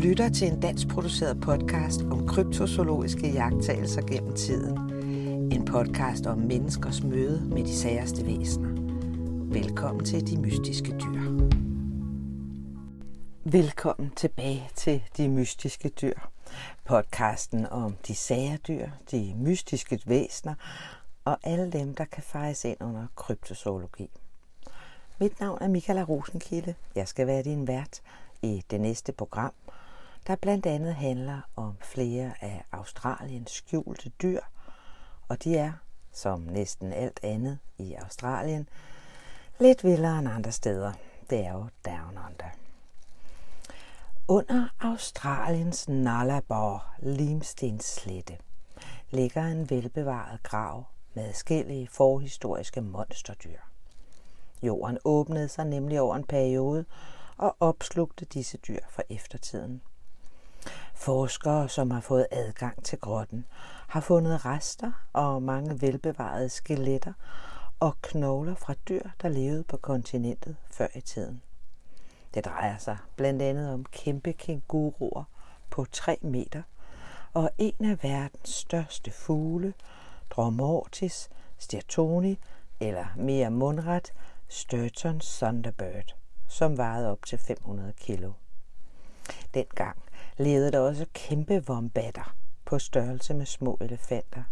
lytter til en dansk produceret podcast om kryptozoologiske jagttagelser gennem tiden. En podcast om menneskers møde med de særste væsener. Velkommen til De Mystiske Dyr. Velkommen tilbage til De Mystiske Dyr. Podcasten om de sagerdyr, de mystiske væsener og alle dem, der kan fejes ind under kryptozoologi. Mit navn er Michaela Rosenkilde. Jeg skal være din vært i det næste program, der blandt andet handler om flere af Australiens skjulte dyr, og de er, som næsten alt andet i Australien, lidt vildere end andre steder. Det er jo Down Under. Under Australiens Nullarbor limstenslette ligger en velbevaret grav med forskellige forhistoriske monsterdyr. Jorden åbnede sig nemlig over en periode og opslugte disse dyr for eftertiden. Forskere, som har fået adgang til grotten, har fundet rester og mange velbevarede skeletter og knogler fra dyr, der levede på kontinentet før i tiden. Det drejer sig blandt andet om kæmpe kænguruer på 3 meter og en af verdens største fugle, Dromortis stirtoni, eller mere mundret, Sturton Thunderbird, som vejede op til 500 kilo. Dengang levede der også kæmpe vombatter på størrelse med små elefanter.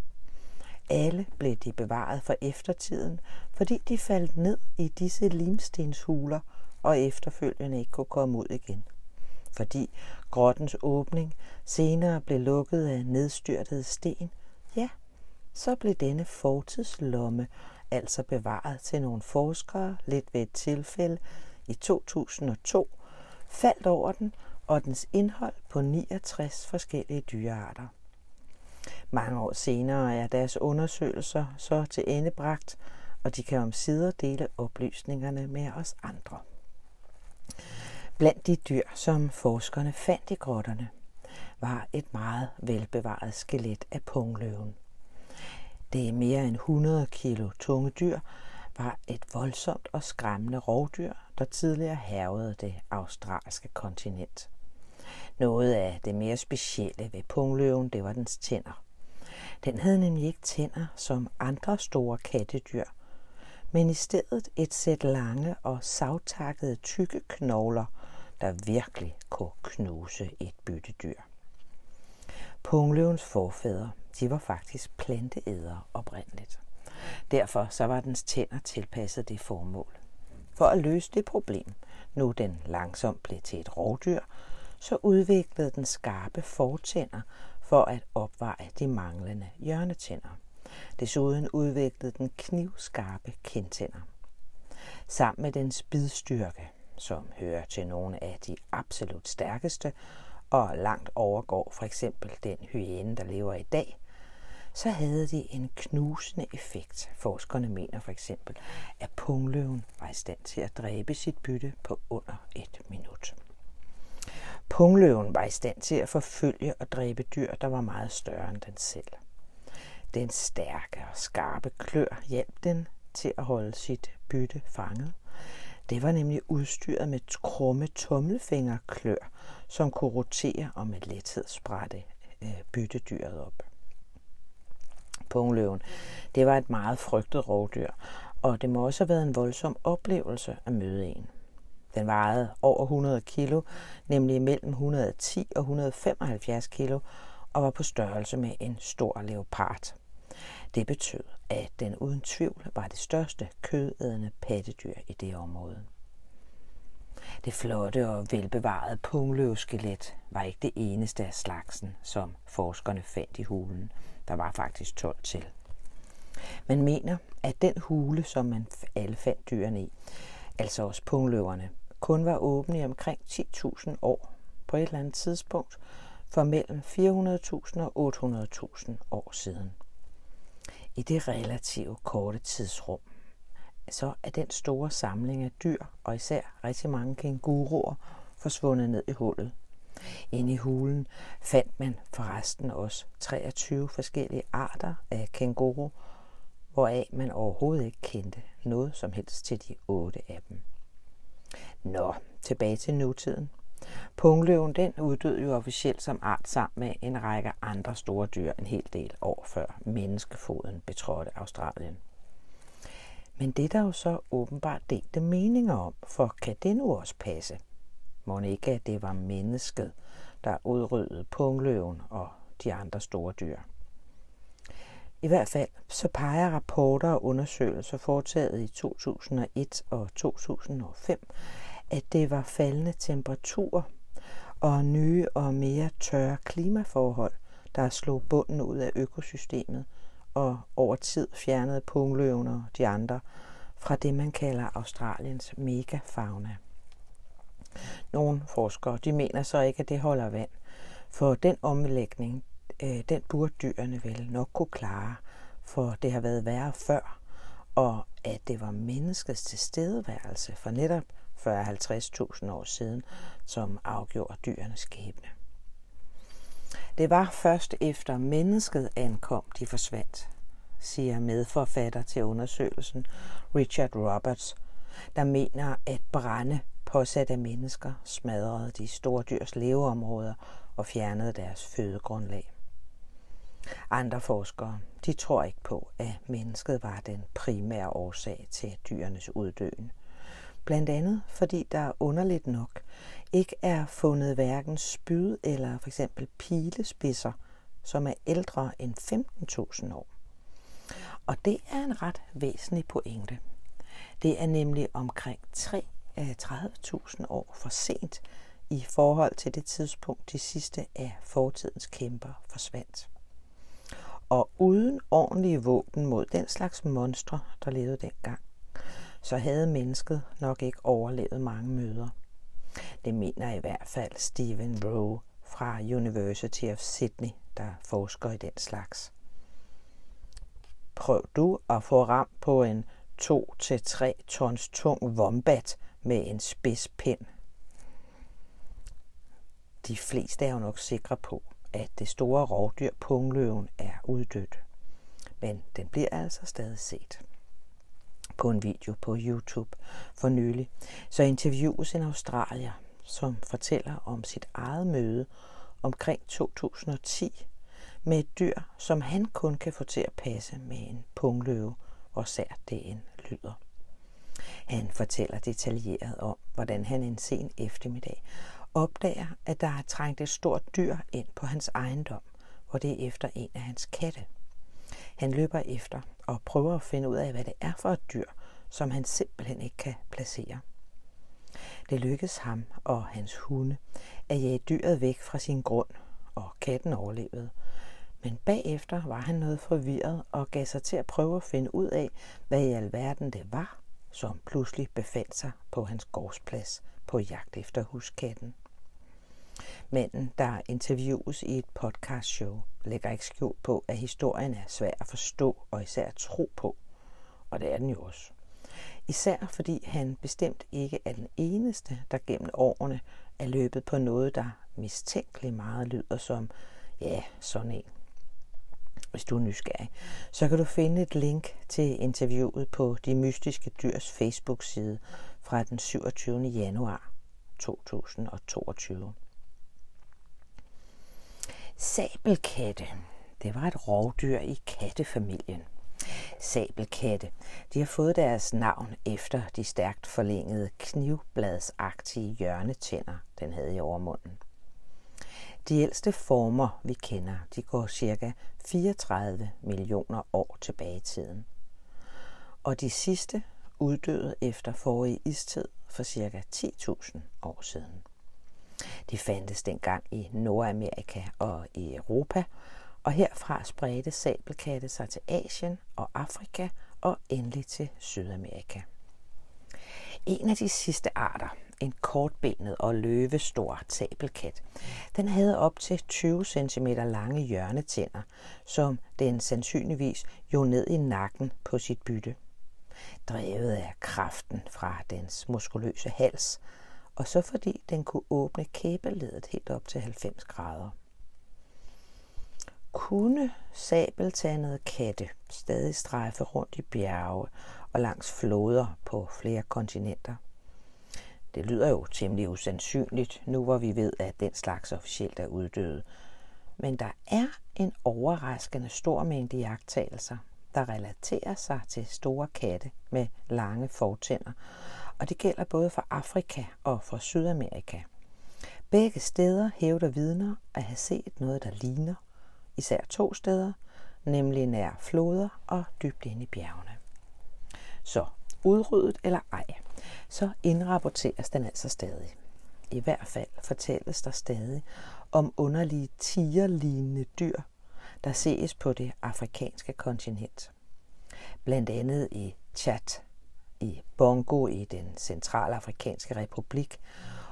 Alle blev de bevaret for eftertiden, fordi de faldt ned i disse limstenshuler og efterfølgende ikke kunne komme ud igen. Fordi grottens åbning senere blev lukket af nedstyrtede sten, ja, så blev denne fortidslomme altså bevaret til nogle forskere lidt ved et tilfælde i 2002, faldt over den og dens indhold på 69 forskellige dyrearter. Mange år senere er deres undersøgelser så til endebragt, og de kan omsider dele oplysningerne med os andre. Blandt de dyr, som forskerne fandt i grotterne, var et meget velbevaret skelet af pungløven. Det er mere end 100 kilo tunge dyr var et voldsomt og skræmmende rovdyr, der tidligere hervede det australske kontinent. Noget af det mere specielle ved pungløven, det var dens tænder. Den havde nemlig ikke tænder som andre store kattedyr, men i stedet et sæt lange og savtakkede tykke knogler, der virkelig kunne knuse et byttedyr. Pungløvens forfædre, de var faktisk planteædere oprindeligt. Derfor så var dens tænder tilpasset det formål. For at løse det problem, nu den langsomt blev til et rovdyr, så udviklede den skarpe fortænder for at opveje de manglende hjørnetænder. Desuden udviklede den knivskarpe kindtænder. Sammen med dens bidstyrke, som hører til nogle af de absolut stærkeste, og langt overgår for eksempel den hyæne, der lever i dag, så havde de en knusende effekt. Forskerne mener for eksempel, at pungløven var i stand til at dræbe sit bytte på under et minut. Pungløven var i stand til at forfølge og dræbe dyr, der var meget større end den selv. Den stærke og skarpe klør hjalp den til at holde sit bytte fanget. Det var nemlig udstyret med krumme tommelfingerklør, som kunne rotere og med lethed sprætte øh, byttedyret op. Pungløven, det var et meget frygtet rovdyr, og det må også have været en voldsom oplevelse at møde en. Den vejede over 100 kilo, nemlig mellem 110 og 175 kilo, og var på størrelse med en stor leopard. Det betød, at den uden tvivl var det største kødædende pattedyr i det område. Det flotte og velbevarede pungløvskelet var ikke det eneste af slagsen, som forskerne fandt i hulen. Der var faktisk 12 til. Man mener, at den hule, som man alle fandt dyrene i, altså også pungløverne, kun var åben i omkring 10.000 år på et eller andet tidspunkt for mellem 400.000 og 800.000 år siden. I det relativt korte tidsrum, så er den store samling af dyr, og især rigtig mange kænguruer, forsvundet ned i hullet. Inde i hulen fandt man forresten også 23 forskellige arter af kænguru, hvoraf man overhovedet ikke kendte noget som helst til de otte af dem. Nå, tilbage til nutiden. Pungløven den uddøde jo officielt som art sammen med en række andre store dyr en hel del år før menneskefoden betrådte Australien. Men det er der jo så åbenbart delte meninger om, for kan det nu også passe? Må ikke, at det var mennesket, der udryddede pungløven og de andre store dyr. I hvert fald så peger rapporter og undersøgelser foretaget i 2001 og 2005, at det var faldende temperaturer og nye og mere tørre klimaforhold, der slog bunden ud af økosystemet og over tid fjernede pungløvene og de andre fra det, man kalder Australiens megafauna. Nogle forskere de mener så ikke, at det holder vand, for den omlægning, øh, den burde dyrene vel nok kunne klare, for det har været værre før, og at det var menneskets tilstedeværelse for netop 40-50.000 år siden, som afgjorde dyrenes skæbne. Det var først efter mennesket ankom, de forsvandt, siger medforfatter til undersøgelsen Richard Roberts, der mener, at brænde påsat af mennesker smadrede de store dyrs leveområder og fjernede deres fødegrundlag. Andre forskere de tror ikke på, at mennesket var den primære årsag til dyrenes uddøen. Blandt andet fordi der underligt nok ikke er fundet hverken spyd eller for eksempel pilespidser, som er ældre end 15.000 år. Og det er en ret væsentlig pointe. Det er nemlig omkring 30.000 år for sent i forhold til det tidspunkt, de sidste af fortidens kæmper forsvandt. Og uden ordentlige våben mod den slags monstre, der levede dengang, så havde mennesket nok ikke overlevet mange møder. Det mener i hvert fald Stephen Rowe fra University of Sydney, der forsker i den slags. Prøv du at få ram på en 2-3 tons tung wombat med en spids pind. De fleste er jo nok sikre på, at det store rovdyr pungløven er uddødt. Men den bliver altså stadig set på en video på YouTube for nylig, så interviews en australier, som fortæller om sit eget møde omkring 2010 med et dyr, som han kun kan få til at passe med en pungløve, hvor sært det end lyder. Han fortæller detaljeret om, hvordan han en sen eftermiddag opdager, at der er trængt et stort dyr ind på hans ejendom, hvor det er efter en af hans katte. Han løber efter og prøver at finde ud af, hvad det er for et dyr, som han simpelthen ikke kan placere. Det lykkes ham og hans hunde at jage dyret væk fra sin grund, og katten overlevede. Men bagefter var han noget forvirret og gav sig til at prøve at finde ud af, hvad i alverden det var, som pludselig befandt sig på hans gårdsplads på jagt efter huskatten. Manden, der interviews i et podcastshow, lægger ikke skjul på, at historien er svær at forstå og især at tro på. Og det er den jo også. Især fordi han bestemt ikke er den eneste, der gennem årene er løbet på noget, der mistænkeligt meget lyder som, ja, sådan en. Hvis du er nysgerrig, så kan du finde et link til interviewet på De Mystiske Dyrs Facebook-side fra den 27. januar 2022. Sabelkatte. Det var et rovdyr i kattefamilien. Sabelkatte. De har fået deres navn efter de stærkt forlængede knivbladsagtige hjørnetænder, den havde i overmunden. De ældste former, vi kender, de går cirka 34 millioner år tilbage i tiden. Og de sidste uddøde efter forrige istid for cirka 10.000 år siden. De fandtes dengang i Nordamerika og i Europa, og herfra spredte sabelkatte sig til Asien og Afrika og endelig til Sydamerika. En af de sidste arter, en kortbenet og løvestor tabelkat. den havde op til 20 cm lange hjørnetænder, som den sandsynligvis jo ned i nakken på sit bytte. Drevet af kraften fra dens muskuløse hals, og så fordi den kunne åbne kæbeledet helt op til 90 grader kunne sabeltandede katte stadig strejfe rundt i bjerge og langs floder på flere kontinenter. Det lyder jo temmelig usandsynligt, nu hvor vi ved, at den slags officielt er uddøde. Men der er en overraskende stor mængde jagttagelser, der relaterer sig til store katte med lange fortænder, og det gælder både for Afrika og for Sydamerika. Begge steder hævder vidner at have set noget, der ligner, især to steder, nemlig nær floder og dybt inde i bjergene. Så udryddet eller ej, så indrapporteres den altså stadig. I hvert fald fortælles der stadig om underlige tigerlignende dyr, der ses på det afrikanske kontinent. Blandt andet i Chad, i Bongo i den centralafrikanske republik,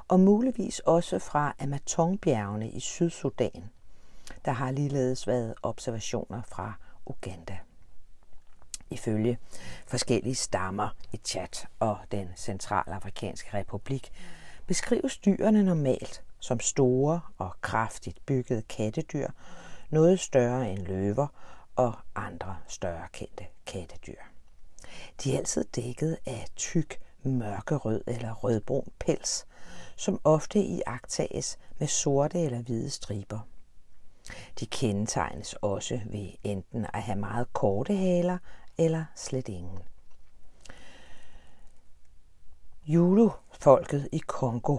og muligvis også fra Amatonbjergene i Sydsudan. Der har ligeledes været observationer fra Uganda. Ifølge forskellige stammer i Chad og den centralafrikanske republik beskrives dyrene normalt som store og kraftigt byggede kattedyr, noget større end løver og andre større kendte kattedyr. De er altid dækket af tyk, mørkerød eller rødbrun pels, som ofte iagtages med sorte eller hvide striber. De kendetegnes også ved enten at have meget korte haler eller slet ingen. Julu-folket i Kongo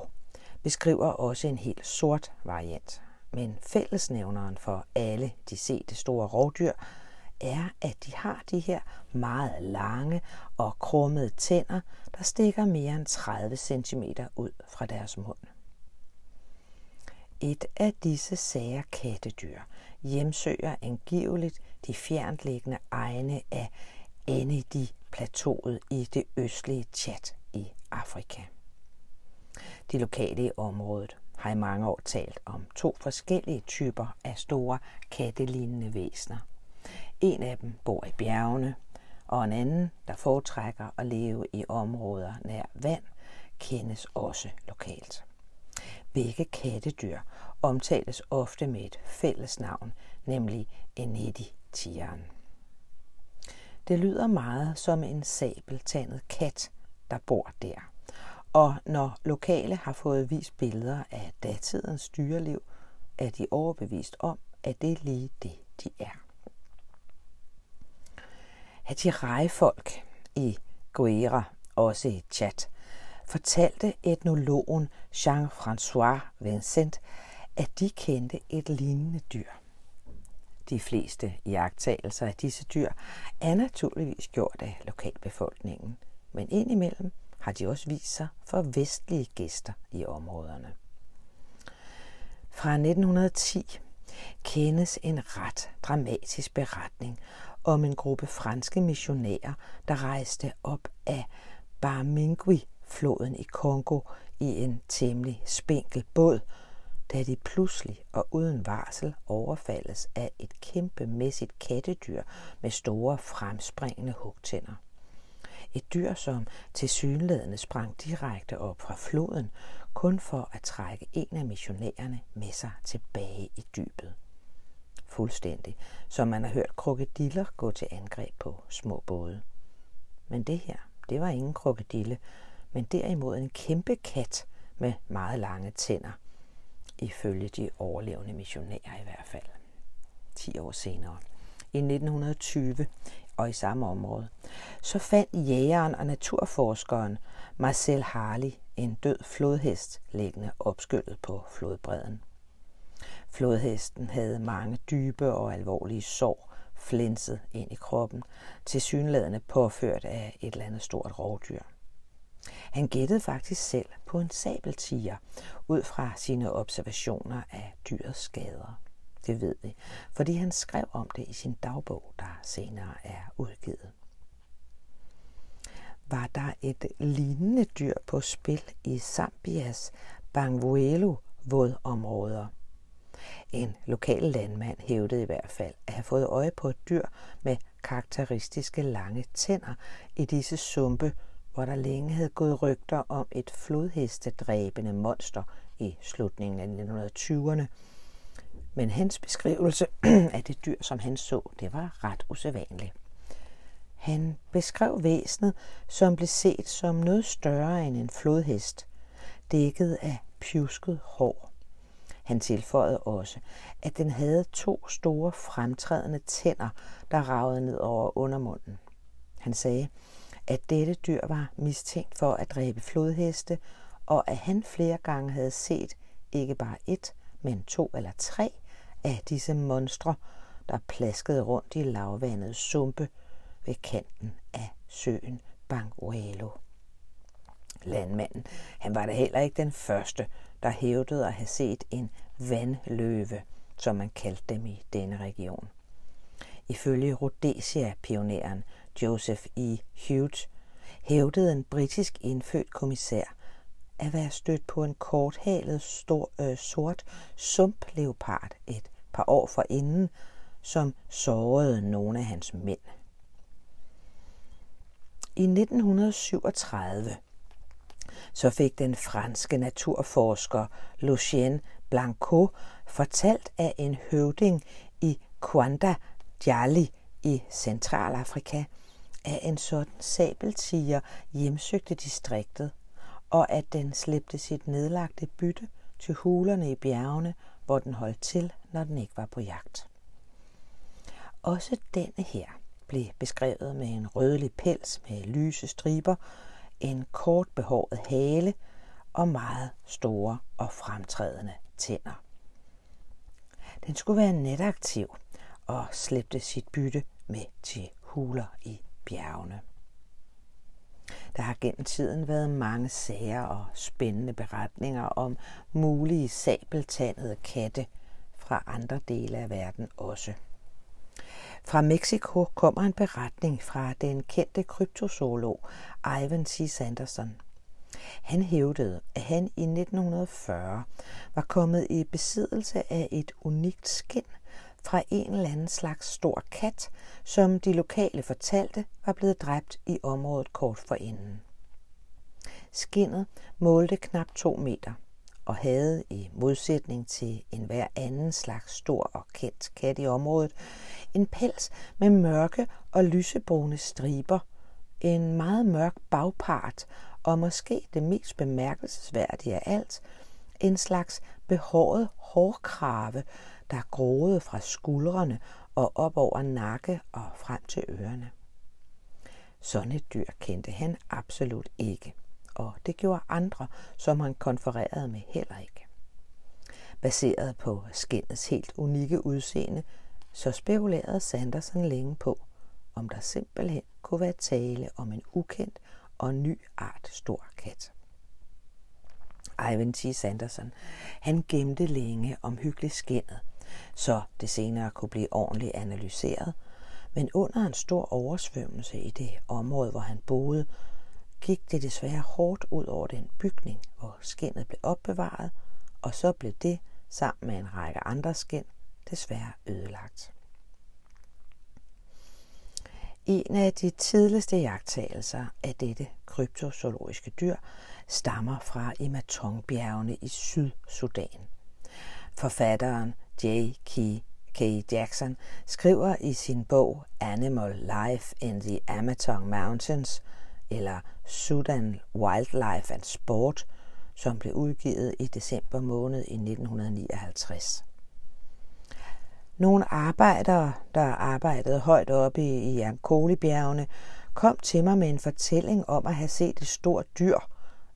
beskriver også en helt sort variant, men fællesnævneren for alle de sete store rovdyr er, at de har de her meget lange og krummede tænder, der stikker mere end 30 cm ud fra deres mund. Et af disse sager kattedyr hjemsøger angiveligt de fjerntliggende egne af Enedi-plateauet i det østlige Tchad i Afrika. De lokale i området har i mange år talt om to forskellige typer af store kattelignende væsener. En af dem bor i bjergene, og en anden, der foretrækker at leve i områder nær vand, kendes også lokalt. Begge kattedyr omtales ofte med et fælles navn, nemlig Enedi-tigeren. Det lyder meget som en sabeltandet kat, der bor der. Og når lokale har fået vist billeder af datidens dyreliv, er de overbevist om, at det er lige det, de er. At de rejefolk i Guera, også i Chat, fortalte etnologen Jean-François Vincent, at de kendte et lignende dyr. De fleste jagttagelser af disse dyr er naturligvis gjort af lokalbefolkningen, men indimellem har de også vist sig for vestlige gæster i områderne. Fra 1910 kendes en ret dramatisk beretning om en gruppe franske missionærer, der rejste op af Barmingui-floden i Kongo i en temmelig spinkel båd, da de pludselig og uden varsel overfaldes af et kæmpemæssigt kattedyr med store fremspringende hugtænder. Et dyr, som til synlædende sprang direkte op fra floden, kun for at trække en af missionærerne med sig tilbage i dybet. Fuldstændig, som man har hørt krokodiller gå til angreb på små både. Men det her, det var ingen krokodille, men derimod en kæmpe kat med meget lange tænder, ifølge de overlevende missionærer i hvert fald. 10 år senere, i 1920, og i samme område, så fandt jægeren og naturforskeren Marcel Harley en død flodhest liggende opskyllet på flodbredden. Flodhesten havde mange dybe og alvorlige sår flænset ind i kroppen, til synlædende påført af et eller andet stort rovdyr. Han gættede faktisk selv på en sabeltiger ud fra sine observationer af dyrets skader. Det ved vi, fordi han skrev om det i sin dagbog, der senere er udgivet. Var der et lignende dyr på spil i Zambias Bangwelo vådområder? En lokal landmand hævdede i hvert fald at have fået øje på et dyr med karakteristiske lange tænder i disse sumpe, hvor der længe havde gået rygter om et flodhestedræbende monster i slutningen af 1920'erne, men hans beskrivelse af det dyr, som han så, det var ret usædvanligt. Han beskrev væsenet, som blev set som noget større end en flodhest, dækket af pjusket hår. Han tilføjede også, at den havde to store fremtrædende tænder, der ragede ned over undermunden. Han sagde, at dette dyr var mistænkt for at dræbe flodheste, og at han flere gange havde set ikke bare et, men to eller tre af disse monstre, der plaskede rundt i lavvandede sumpe ved kanten af søen Banguelo. Landmanden, han var da heller ikke den første, der hævdede at have set en vandløve, som man kaldte dem i denne region. Ifølge Rhodesia-pioneren Joseph E. Hughes hævdede en britisk indfødt kommissær at være stødt på en korthalet stor, øh, sort sumpleopard et par år forinden, som sårede nogle af hans mænd. I 1937 så fik den franske naturforsker Lucien Blanco fortalt af en høvding i Kwanda Djali i Centralafrika, at en sådan sabeltiger hjemsøgte distriktet, og at den slæbte sit nedlagte bytte til hulerne i bjergene, hvor den holdt til, når den ikke var på jagt. Også denne her blev beskrevet med en rødlig pels med lyse striber, en kort behåret hale og meget store og fremtrædende tænder. Den skulle være netaktiv og slæbte sit bytte med til huler i bjergene. Der har gennem tiden været mange sager og spændende beretninger om mulige sabeltandede katte fra andre dele af verden også. Fra Mexico kommer en beretning fra den kendte kryptozoolog Ivan C. Sanderson. Han hævdede, at han i 1940 var kommet i besiddelse af et unikt skin fra en eller anden slags stor kat, som de lokale fortalte var blevet dræbt i området kort forinden. Skinnet målte knap to meter og havde i modsætning til enhver anden slags stor og kendt kat i området en pels med mørke og lysebrune striber, en meget mørk bagpart og måske det mest bemærkelsesværdige af alt, en slags behåret hårkrave, der groede fra skuldrene og op over nakke og frem til ørerne. Sådan et dyr kendte han absolut ikke, og det gjorde andre, som han konfererede med heller ikke. Baseret på skindets helt unikke udseende, så spekulerede Sanderson længe på, om der simpelthen kunne være tale om en ukendt og ny art stor kat. Ivan T. Sanderson, han gemte længe omhyggeligt skindet, så det senere kunne blive ordentligt analyseret, men under en stor oversvømmelse i det område, hvor han boede, gik det desværre hårdt ud over den bygning, hvor skinnet blev opbevaret, og så blev det, sammen med en række andre skind, desværre ødelagt. En af de tidligste jagttagelser af dette kryptozoologiske dyr stammer fra Imatongbjergene i Sydsudan. Forfatteren J. K. K. Jackson skriver i sin bog Animal Life in the Amatong Mountains, eller Sudan Wildlife and Sport, som blev udgivet i december måned i 1959. Nogle arbejdere, der arbejdede højt oppe i Ankoli-bjergene, kom til mig med en fortælling om at have set et stort dyr,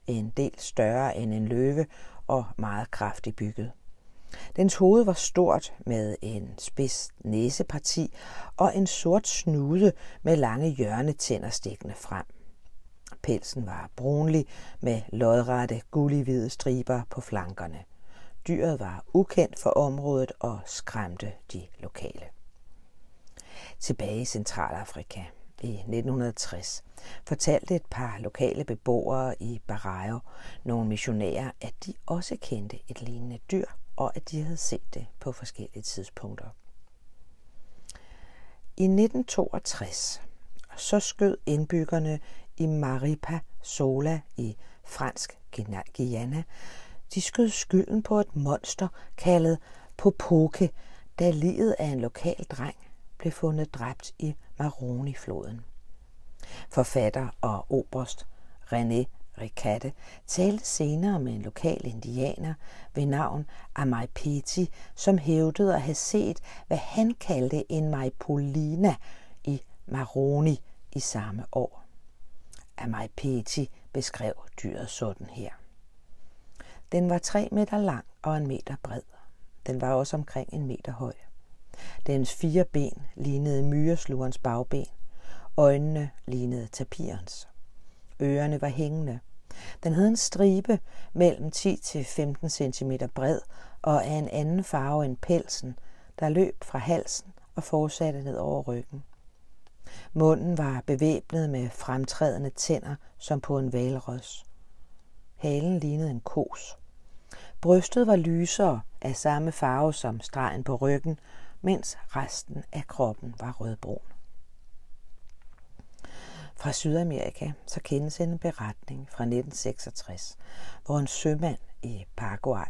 en del større end en løve og meget kraftigt bygget. Dens hoved var stort med en spids næseparti og en sort snude med lange hjørnetænder stikkende frem. Pelsen var brunlig med lodrette gullig-hvide striber på flankerne. Dyret var ukendt for området og skræmte de lokale. Tilbage i Centralafrika i 1960 fortalte et par lokale beboere i Barajo, nogle missionærer, at de også kendte et lignende dyr, og at de havde set det på forskellige tidspunkter. I 1962 så skød indbyggerne i Maripa Sola i fransk Guyana de skød skylden på et monster kaldet Popoke, da livet af en lokal dreng blev fundet dræbt i Maroni-floden. Forfatter og oberst René Ricatte talte senere med en lokal indianer ved navn Amaipeti, som hævdede at have set, hvad han kaldte en Maipolina i Maroni i samme år. Peti beskrev dyret sådan her. Den var tre meter lang og en meter bred. Den var også omkring en meter høj. Dens fire ben lignede myreslurens bagben. Øjnene lignede tapirens. Ørerne var hængende. Den havde en stribe mellem 10 til 15 cm bred og af en anden farve end pelsen, der løb fra halsen og fortsatte ned over ryggen. Munden var bevæbnet med fremtrædende tænder som på en valros. Halen lignede en kos. Brystet var lysere af samme farve som stregen på ryggen, mens resten af kroppen var rødbrun. Fra Sydamerika så kendes en beretning fra 1966, hvor en sømand i Paraguay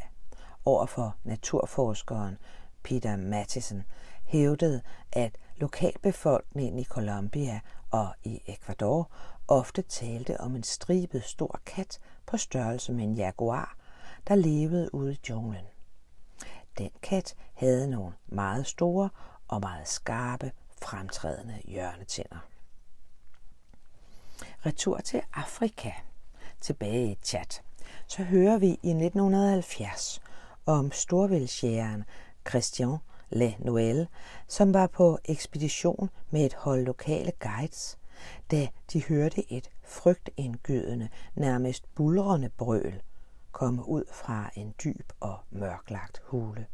overfor naturforskeren Peter Mathisen hævdede, at lokalbefolkningen i Colombia og i Ecuador ofte talte om en stribet stor kat på størrelse med en jaguar, der levede ude i junglen. Den kat havde nogle meget store og meget skarpe, fremtrædende hjørnetænder. Retur til Afrika, tilbage i Tchad, så hører vi i 1970 om storvældsjægeren Christian Le Noël, som var på ekspedition med et hold lokale guides, da de hørte et frygtindgydende, nærmest bulrende brøl komme ud fra en dyb og mørklagt hule.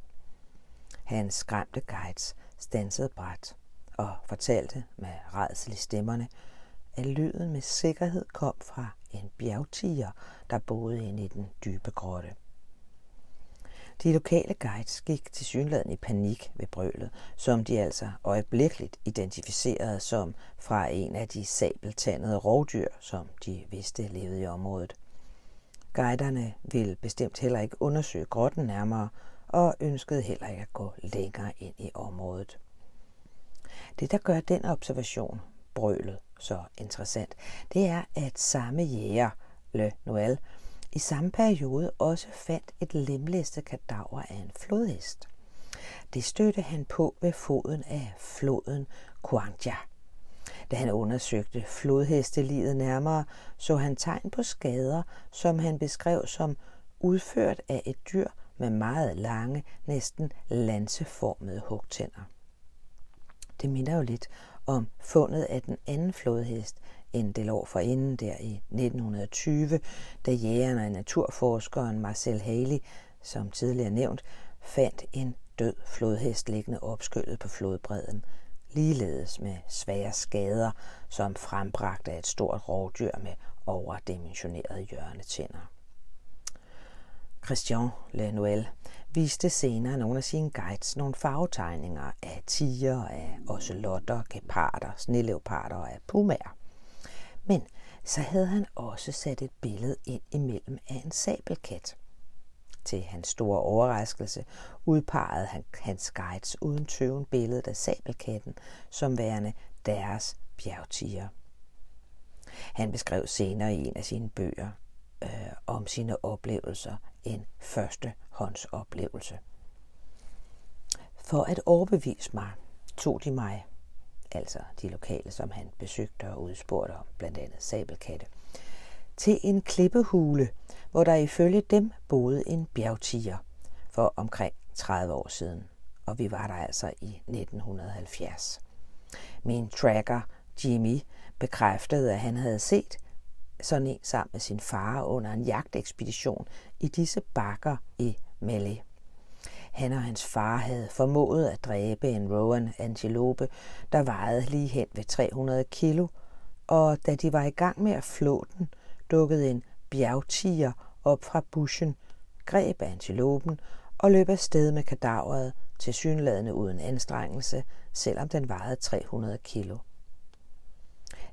Hans skræmte guides stansede bræt og fortalte med redsel i stemmerne, at lyden med sikkerhed kom fra en bjergtiger, der boede inde i den dybe grotte. De lokale guides gik til synligheden i panik ved brølet, som de altså øjeblikkeligt identificerede som fra en af de sabeltandede rovdyr, som de vidste levede i området. Guiderne ville bestemt heller ikke undersøge grotten nærmere, og ønskede heller ikke at gå længere ind i området. Det, der gør den observation, brølet, så interessant, det er, at samme jæger, Le Noël, i samme periode også fandt et lemlæstet kadaver af en flodhest. Det stødte han på ved foden af floden Kuangja. Da han undersøgte flodhestelivet nærmere, så han tegn på skader, som han beskrev som udført af et dyr med meget lange, næsten lanseformede hugtænder. Det minder jo lidt om fundet af den anden flodhest en del år forinden der i 1920, da jægeren og naturforskeren Marcel Haley, som tidligere nævnt, fandt en død flodhest liggende opskyllet på flodbredden, ligeledes med svære skader, som frembragte af et stort rovdyr med overdimensionerede hjørnetænder. Christian Le viste senere nogle af sine guides nogle farvetegninger af tiger, af ocelotter, geparder, sneleoparder og af pumaer. Men så havde han også sat et billede ind imellem af en sabelkat. Til hans store overraskelse udpegede han hans guides uden tøven billedet af sabelkatten som værende deres bjergtiger. Han beskrev senere i en af sine bøger øh, om sine oplevelser en førstehåndsoplevelse. For at overbevise mig, tog de mig altså de lokale, som han besøgte og udspurgte om, blandt andet sabelkatte, til en klippehule, hvor der ifølge dem boede en bjergtiger for omkring 30 år siden, og vi var der altså i 1970. Min tracker, Jimmy, bekræftede, at han havde set sådan en sammen med sin far under en jagtekspedition i disse bakker i Mali. Han og hans far havde formået at dræbe en Rowan antilope, der vejede lige hen ved 300 kilo, og da de var i gang med at flå den, dukkede en bjergtiger op fra buschen, greb antilopen og løb afsted med kadaveret til synladende uden anstrengelse, selvom den vejede 300 kilo.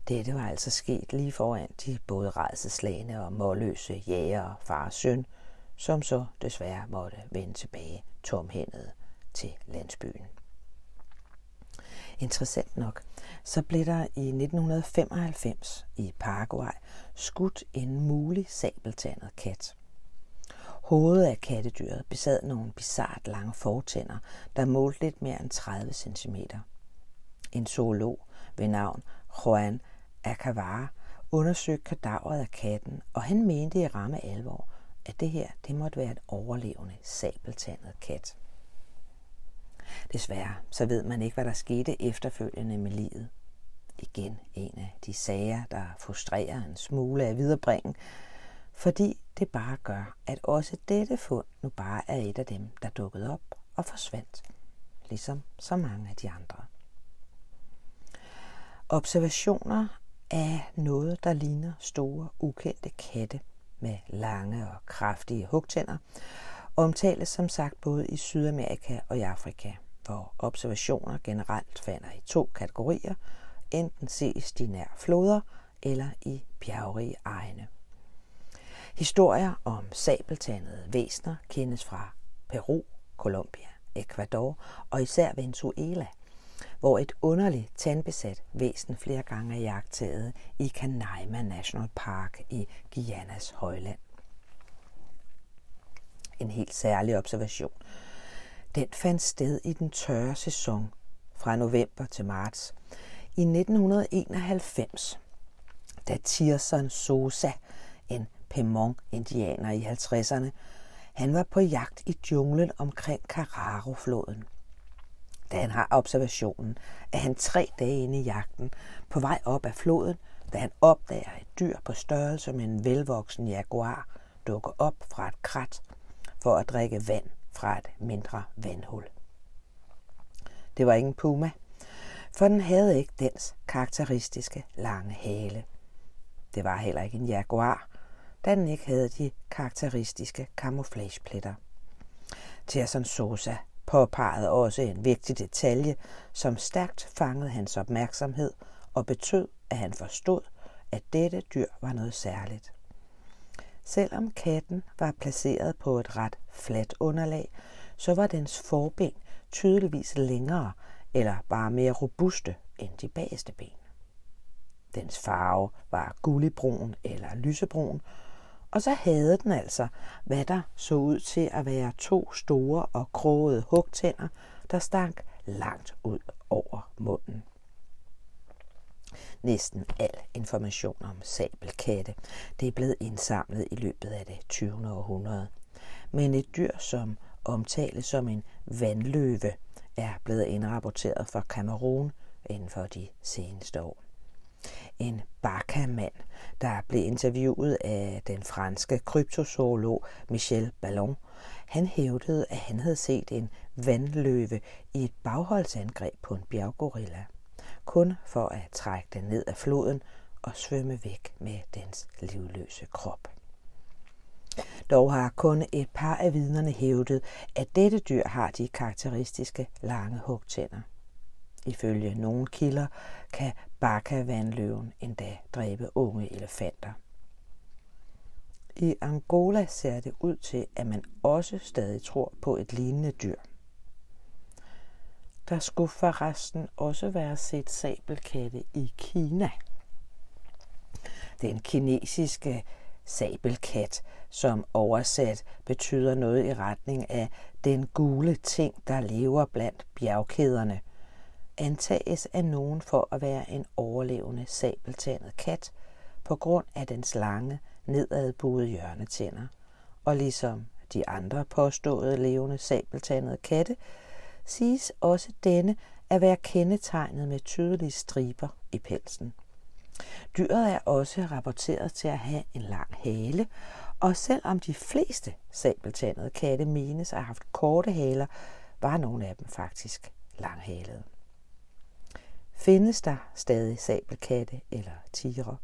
Dette var altså sket lige foran de både redselslagende og målløse jæger, far og søn, som så desværre måtte vende tilbage tomhændet til landsbyen. Interessant nok, så blev der i 1995 i Paraguay skudt en mulig sabeltandet kat. Hovedet af kattedyret besad nogle bizart lange fortænder, der målte lidt mere end 30 cm. En zoolog ved navn Juan Acavara undersøgte kadaveret af katten, og han mente i ramme alvor, at det her det måtte være et overlevende sabeltandet kat. Desværre så ved man ikke, hvad der skete efterfølgende med livet. Igen en af de sager, der frustrerer en smule af viderebringen, fordi det bare gør, at også dette fund nu bare er et af dem, der dukkede op og forsvandt, ligesom så mange af de andre. Observationer af noget, der ligner store, ukendte katte med lange og kraftige hugtænder, omtales som sagt både i Sydamerika og i Afrika, hvor observationer generelt falder i to kategorier, enten ses de nær floder eller i bjergrige egne. Historier om sabeltandede væsner kendes fra Peru, Colombia, Ecuador og især Venezuela, hvor et underligt tandbesat væsen flere gange er jagtet i Canaima National Park i Guyanas højland. En helt særlig observation. Den fandt sted i den tørre sæson fra november til marts i 1991, da Tirson Sosa, en Pemon-indianer i 50'erne. Han var på jagt i junglen omkring Carraro-floden. Da han har observationen, er han tre dage inde i jagten på vej op af floden, da han opdager et dyr på størrelse med en velvoksen jaguar dukke op fra et krat for at drikke vand fra et mindre vandhul. Det var ingen puma, for den havde ikke dens karakteristiske lange hale. Det var heller ikke en jaguar, da den ikke havde de karakteristiske camouflagepletter. Tierson Sosa påpegede også en vigtig detalje, som stærkt fangede hans opmærksomhed og betød, at han forstod, at dette dyr var noget særligt. Selvom katten var placeret på et ret fladt underlag, så var dens forben tydeligvis længere eller bare mere robuste end de bagerste ben. Dens farve var gulligbrun eller lysebrun, og så havde den altså, hvad der så ud til at være to store og krogede hugtænder, der stank langt ud over munden. Næsten al information om sabelkatte det er blevet indsamlet i løbet af det 20. århundrede. Men et dyr, som omtales som en vandløve, er blevet indrapporteret fra Kamerun inden for de seneste år en bakamand, der blev interviewet af den franske kryptozoolog Michel Ballon. Han hævdede, at han havde set en vandløve i et bagholdsangreb på en bjerggorilla, kun for at trække den ned af floden og svømme væk med dens livløse krop. Dog har kun et par af vidnerne hævdet, at dette dyr har de karakteristiske lange hugtænder. Ifølge nogle kilder kan Baka-vandløven endda dræbe unge elefanter. I Angola ser det ud til, at man også stadig tror på et lignende dyr. Der skulle forresten også være set sabelkatte i Kina. Den kinesiske sabelkat, som oversat betyder noget i retning af den gule ting, der lever blandt bjergkæderne – antages af nogen for at være en overlevende sabeltandet kat på grund af dens lange, nedadbuede hjørnetænder. Og ligesom de andre påståede levende sabeltandede katte, siges også denne at være kendetegnet med tydelige striber i pelsen. Dyret er også rapporteret til at have en lang hale, og selvom de fleste sabeltandede katte menes at have haft korte haler, var nogle af dem faktisk langhalede. Findes der stadig sabelkatte eller tigre?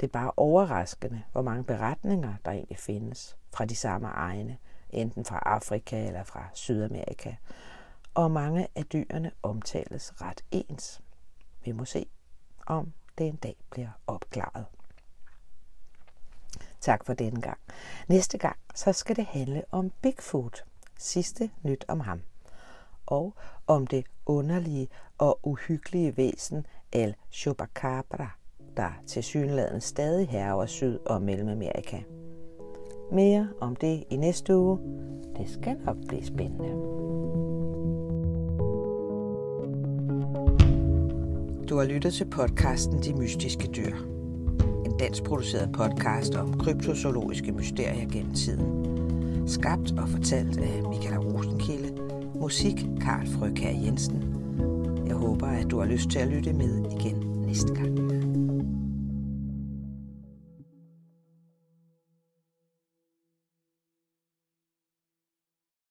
Det er bare overraskende, hvor mange beretninger der egentlig findes fra de samme egne, enten fra Afrika eller fra Sydamerika. Og mange af dyrene omtales ret ens. Vi må se, om det en dag bliver opklaret. Tak for denne gang. Næste gang så skal det handle om Bigfoot. Sidste nyt om ham og om det underlige og uhyggelige væsen El Chupacabra, der til synligheden stadig herrer Syd- og Mellemamerika. Mere om det i næste uge. Det skal nok blive spændende. Du har lyttet til podcasten De Mystiske Dyr. En dansk produceret podcast om kryptozoologiske mysterier gennem tiden. Skabt og fortalt af Michael Rosenkilde. Musik Karl Frøkær Jensen. Jeg håber, at du har lyst til at lytte med igen næste gang.